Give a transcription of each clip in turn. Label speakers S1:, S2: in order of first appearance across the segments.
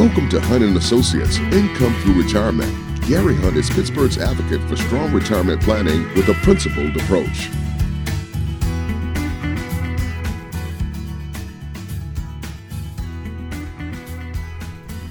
S1: Welcome to Hunt and Associates Income Through Retirement. Gary Hunt is Pittsburgh's advocate for strong retirement planning with a principled approach.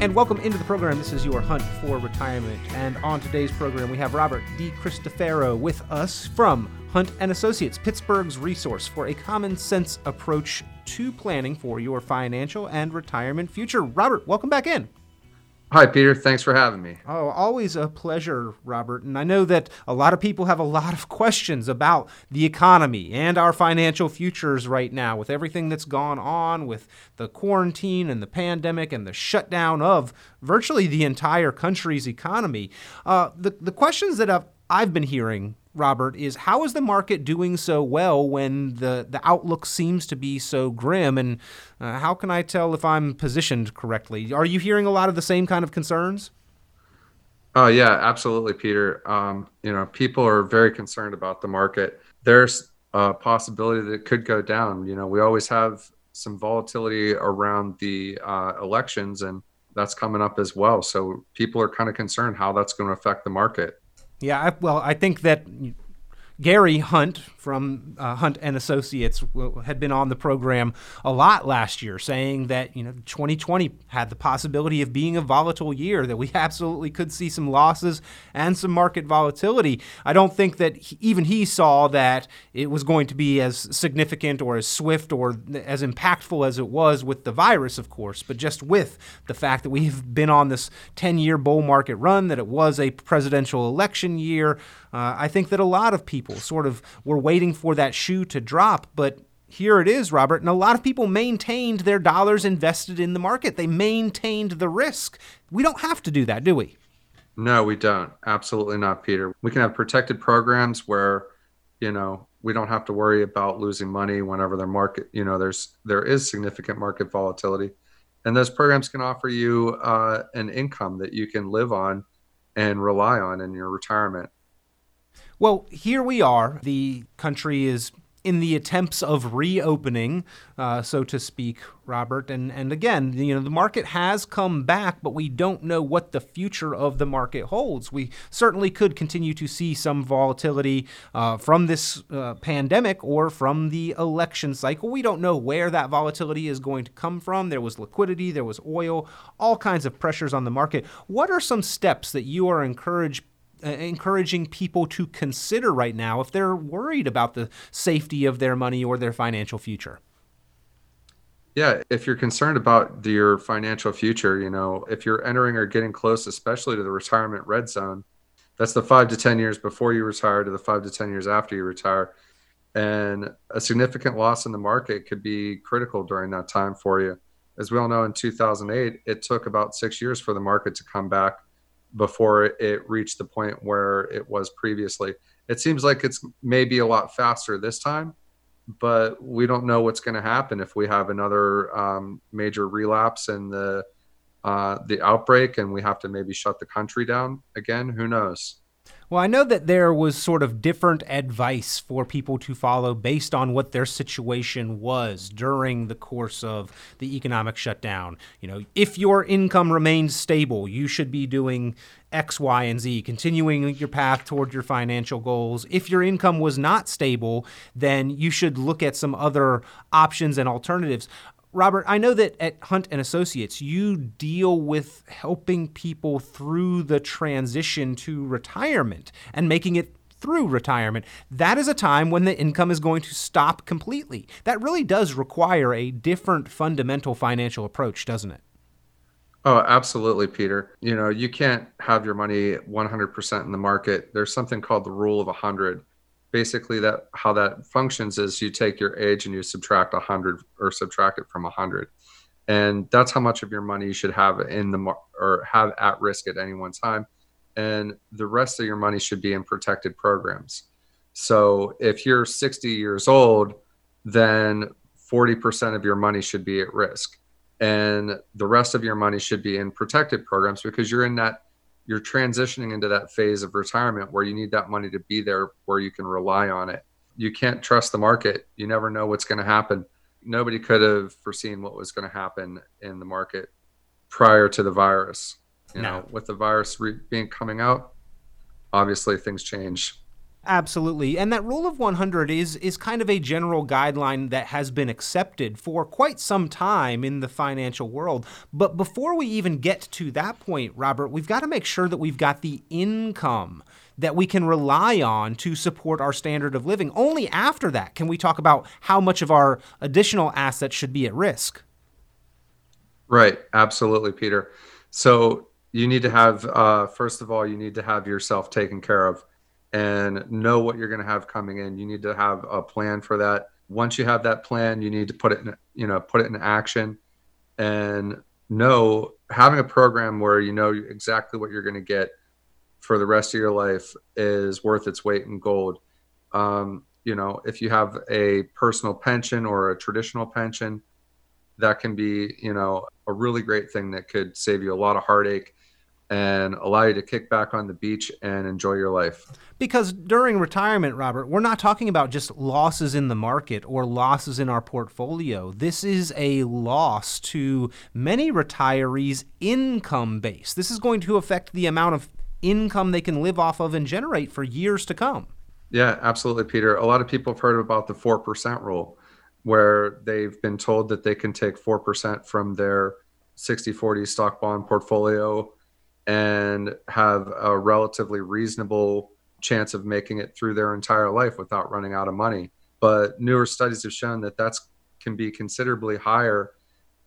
S2: And welcome into the program. This is your Hunt for Retirement. And on today's program, we have Robert D. Cristofaro with us from Hunt and Associates, Pittsburgh's resource for a common sense approach to planning for your financial and retirement future. Robert, welcome back in.
S3: Hi, Peter. Thanks for having me.
S2: Oh, always a pleasure, Robert. And I know that a lot of people have a lot of questions about the economy and our financial futures right now with everything that's gone on with the quarantine and the pandemic and the shutdown of virtually the entire country's economy. Uh, the, the questions that I've, I've been hearing Robert, is how is the market doing so well when the, the outlook seems to be so grim? And uh, how can I tell if I'm positioned correctly? Are you hearing a lot of the same kind of concerns?
S3: Oh, yeah, absolutely, Peter. Um, you know, people are very concerned about the market. There's a possibility that it could go down. You know, we always have some volatility around the uh, elections, and that's coming up as well. So people are kind of concerned how that's going to affect the market.
S2: Yeah, I, well, I think that Gary Hunt from uh, Hunt and Associates had been on the program a lot last year, saying that you know 2020 had the possibility of being a volatile year, that we absolutely could see some losses and some market volatility. I don't think that he, even he saw that it was going to be as significant or as swift or as impactful as it was with the virus, of course, but just with the fact that we've been on this 10-year bull market run, that it was a presidential election year. Uh, I think that a lot of people sort of were waiting for that shoe to drop, but here it is, Robert. And a lot of people maintained their dollars invested in the market. They maintained the risk. We don't have to do that, do we?
S3: No, we don't. Absolutely not, Peter. We can have protected programs where, you know, we don't have to worry about losing money whenever the market, you know, there's there is significant market volatility, and those programs can offer you uh, an income that you can live on and rely on in your retirement.
S2: Well, here we are. The country is in the attempts of reopening, uh, so to speak, Robert. And and again, you know, the market has come back, but we don't know what the future of the market holds. We certainly could continue to see some volatility uh, from this uh, pandemic or from the election cycle. We don't know where that volatility is going to come from. There was liquidity, there was oil, all kinds of pressures on the market. What are some steps that you are encouraged Uh, encouraging people to consider right now if they're worried about the safety of their money or their financial future?
S3: Yeah, if you're concerned about your financial future, you know, if you're entering or getting close, especially to the retirement red zone, that's the five to 10 years before you retire to the five to 10 years after you retire. And a significant loss in the market could be critical during that time for you. As we all know, in 2008, it took about six years for the market to come back before it reached the point where it was previously. It seems like it's maybe a lot faster this time, but we don't know what's going to happen if we have another um, major relapse in the uh, the outbreak and we have to maybe shut the country down again. Who knows?
S2: Well, I know that there was sort of different advice for people to follow based on what their situation was during the course of the economic shutdown. You know, if your income remains stable, you should be doing X, Y, and Z, continuing your path toward your financial goals. If your income was not stable, then you should look at some other options and alternatives. Robert, I know that at Hunt and Associates, you deal with helping people through the transition to retirement and making it through retirement. That is a time when the income is going to stop completely. That really does require a different fundamental financial approach, doesn't it?
S3: Oh, absolutely, Peter. You know, you can't have your money 100% in the market. There's something called the rule of 100 basically that how that functions is you take your age and you subtract 100 or subtract it from 100 and that's how much of your money you should have in the or have at risk at any one time. And the rest of your money should be in protected programs. So if you're 60 years old then 40% of your money should be at risk. And the rest of your money should be in protected programs because you're in that you're transitioning into that phase of retirement where you need that money to be there where you can rely on it. You can't trust the market. You never know what's going to happen. Nobody could have foreseen what was going to happen in the market prior to the virus. You
S2: No.
S3: know, with the virus re- being coming out, obviously things change.
S2: Absolutely. And that rule of 100 is is kind of a general guideline that has been accepted for quite some time in the financial world. But before we even get to that point, Robert, we've got to make sure that we've got the income that we can rely on to support our standard of living. Only after that can we talk about how much of our additional assets should be at risk.
S3: Right. Absolutely, Peter. So you need to have, uh, first of all, you need to have yourself taken care of and know what you're going to have coming in. You need to have a plan for that. Once you have that plan, you need to put it in, you know, put it in action and know having a program where you know exactly what you're going to get for the rest of your life is worth its weight in gold. Um, you know, if you have a personal pension or a traditional pension, that can be, you know, a really great thing that could save you a lot of heartache and allow you to kick back on the beach and enjoy your life.
S2: Because during retirement, Robert, we're not talking about just losses in the market or losses in our portfolio. This is a loss to many retirees' income base. This is going to affect the amount of income they can live off of and generate for years to come.
S3: Yeah, absolutely, Peter. A lot of people have heard about the 4% rule, where they've been told that they can take 4% from their 60 40 stock bond portfolio and have a relatively reasonable chance of making it through their entire life without running out of money. But newer studies have shown that that's can be considerably higher.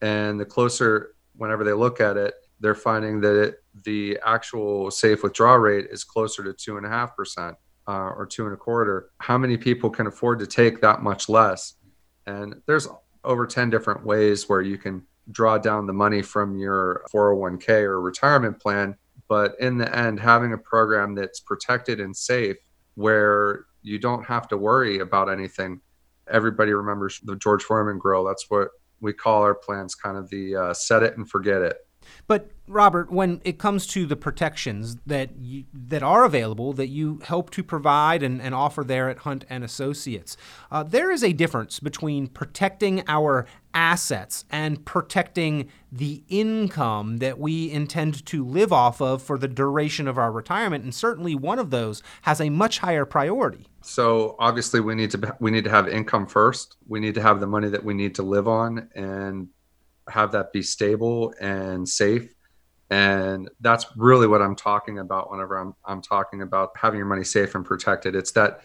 S3: And the closer, whenever they look at it, they're finding that it, the actual safe withdrawal rate is closer to two and a half percent uh, or two and a quarter. How many people can afford to take that much less? And there's over 10 different ways where you can draw down the money from your 401k or retirement plan. But in the end, having a program that's protected and safe where you don't have to worry about anything. Everybody remembers the George Foreman grill. That's what we call our plans kind of the uh, set it and forget it.
S2: But Robert, when it comes to the protections that you, that are available that you help to provide and, and offer there at Hunt and Associates, uh, there is a difference between protecting our assets and protecting the income that we intend to live off of for the duration of our retirement. And certainly, one of those has a much higher priority.
S3: So obviously, we need to we need to have income first. We need to have the money that we need to live on and have that be stable and safe. And that's really what I'm talking about whenever I'm I'm talking about having your money safe and protected. It's that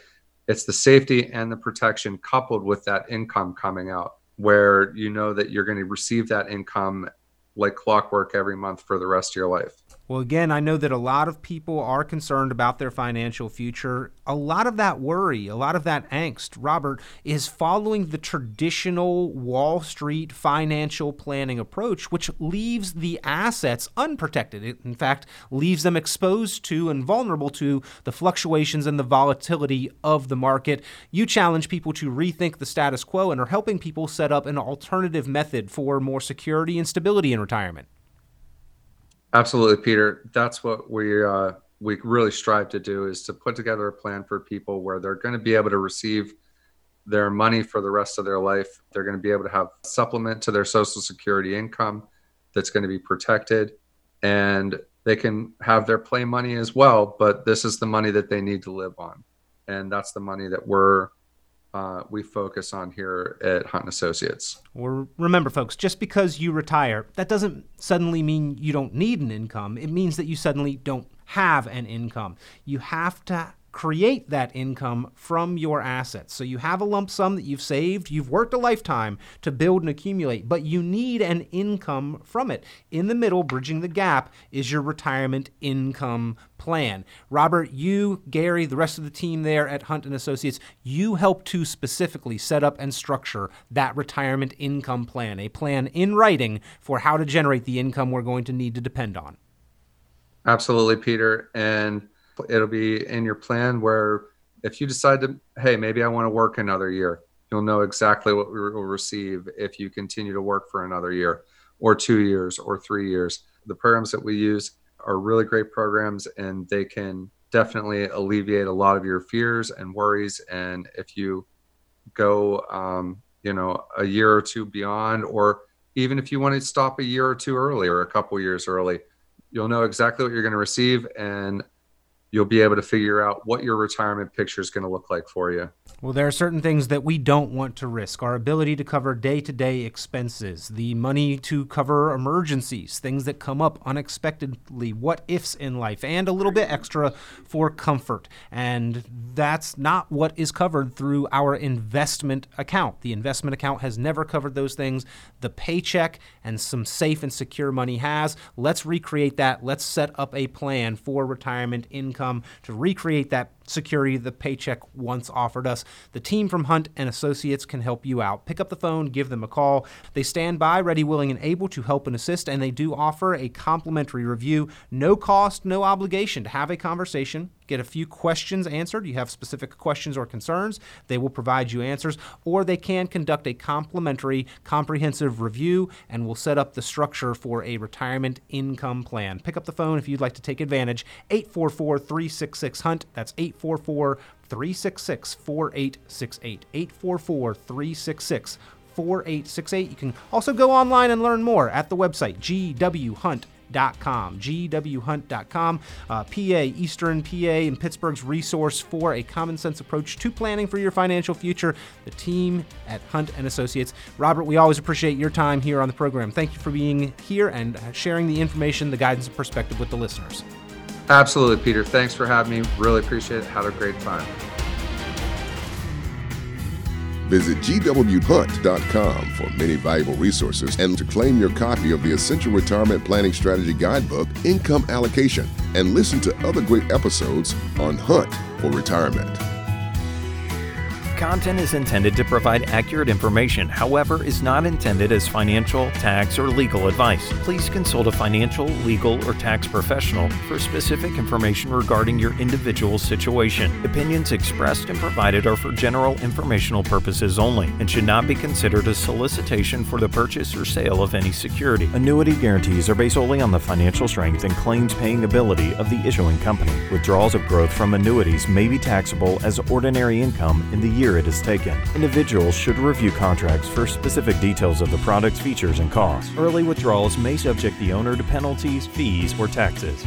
S3: it's the safety and the protection coupled with that income coming out where you know that you're going to receive that income like clockwork every month for the rest of your life.
S2: Well, again, I know that a lot of people are concerned about their financial future. A lot of that worry, a lot of that angst, Robert, is following the traditional Wall Street financial planning approach, which leaves the assets unprotected. It, in fact, leaves them exposed to and vulnerable to the fluctuations and the volatility of the market. You challenge people to rethink the status quo and are helping people set up an alternative method for more security and stability in retirement.
S3: Absolutely, Peter. That's what we uh, we really strive to do is to put together a plan for people where they're going to be able to receive their money for the rest of their life. They're going to be able to have supplement to their Social Security income that's going to be protected, and they can have their play money as well. But this is the money that they need to live on, and that's the money that we're uh, we focus on here at Hunt Associates.
S2: Or remember, folks, just because you retire, that doesn't suddenly mean you don't need an income. It means that you suddenly don't have an income. You have to create that income from your assets. So you have a lump sum that you've saved, you've worked a lifetime to build and accumulate, but you need an income from it. In the middle, bridging the gap, is your retirement income plan. Robert, you, Gary, the rest of the team there at Hunt and Associates, you help to specifically set up and structure that retirement income plan, a plan in writing for how to generate the income we're going to need to depend on.
S3: Absolutely, Peter. And it'll be in your plan where if you decide to, hey, maybe I want to work another year, you'll know exactly what we will receive if you continue to work for another year or two years or three years. The programs that we use are really great programs and they can definitely alleviate a lot of your fears and worries. And if you go, um, you know, a year or two beyond, or even if you want to stop a year or two early or a couple years early, you'll know exactly what you're going to receive and you'll be able to figure out what your retirement picture is going to look like for you.
S2: Well, there are certain things that we don't want to risk. Our ability to cover day to day expenses, the money to cover emergencies, things that come up unexpectedly, what ifs in life, and a little bit extra for comfort. And that's not what is covered through our investment account. The investment account has never covered those things. The paycheck and some safe and secure money has. Let's recreate that. Let's set up a plan for retirement income to recreate that security the paycheck once offered us. The team from Hunt and Associates can help you out. Pick up the phone, give them a call. They stand by, ready, willing, and able to help and assist, and they do offer a complimentary review. No cost, no obligation to have a conversation get a few questions answered. You have specific questions or concerns, they will provide you answers, or they can conduct a complimentary, comprehensive review and will set up the structure for a retirement income plan. Pick up the phone if you'd like to take advantage. 844 366 Hunt. That's 844 366 4868. 844 366 4868. You can also go online and learn more at the website gwhunt.com gwhunt.com. Uh, PA, Eastern PA, and Pittsburgh's resource for a common sense approach to planning for your financial future. The team at Hunt and Associates. Robert, we always appreciate your time here on the program. Thank you for being here and sharing the information, the guidance, and perspective with the listeners.
S3: Absolutely, Peter. Thanks for having me. Really appreciate it. Had a great time.
S1: Visit gwhunt.com for many valuable resources and to claim your copy of the Essential Retirement Planning Strategy Guidebook, Income Allocation, and listen to other great episodes on Hunt for Retirement.
S4: Content is intended to provide accurate information, however, is not intended as financial, tax, or legal advice. Please consult a financial, legal, or tax professional for specific information regarding your individual situation. Opinions expressed and provided are for general informational purposes only and should not be considered a solicitation for the purchase or sale of any security. Annuity guarantees are based solely on the financial strength and claims paying ability of the issuing company. Withdrawals of growth from annuities may be taxable as ordinary income in the year year it is taken. Individuals should review contracts for specific details of the product's features and costs. Early withdrawals may subject the owner to penalties, fees, or taxes.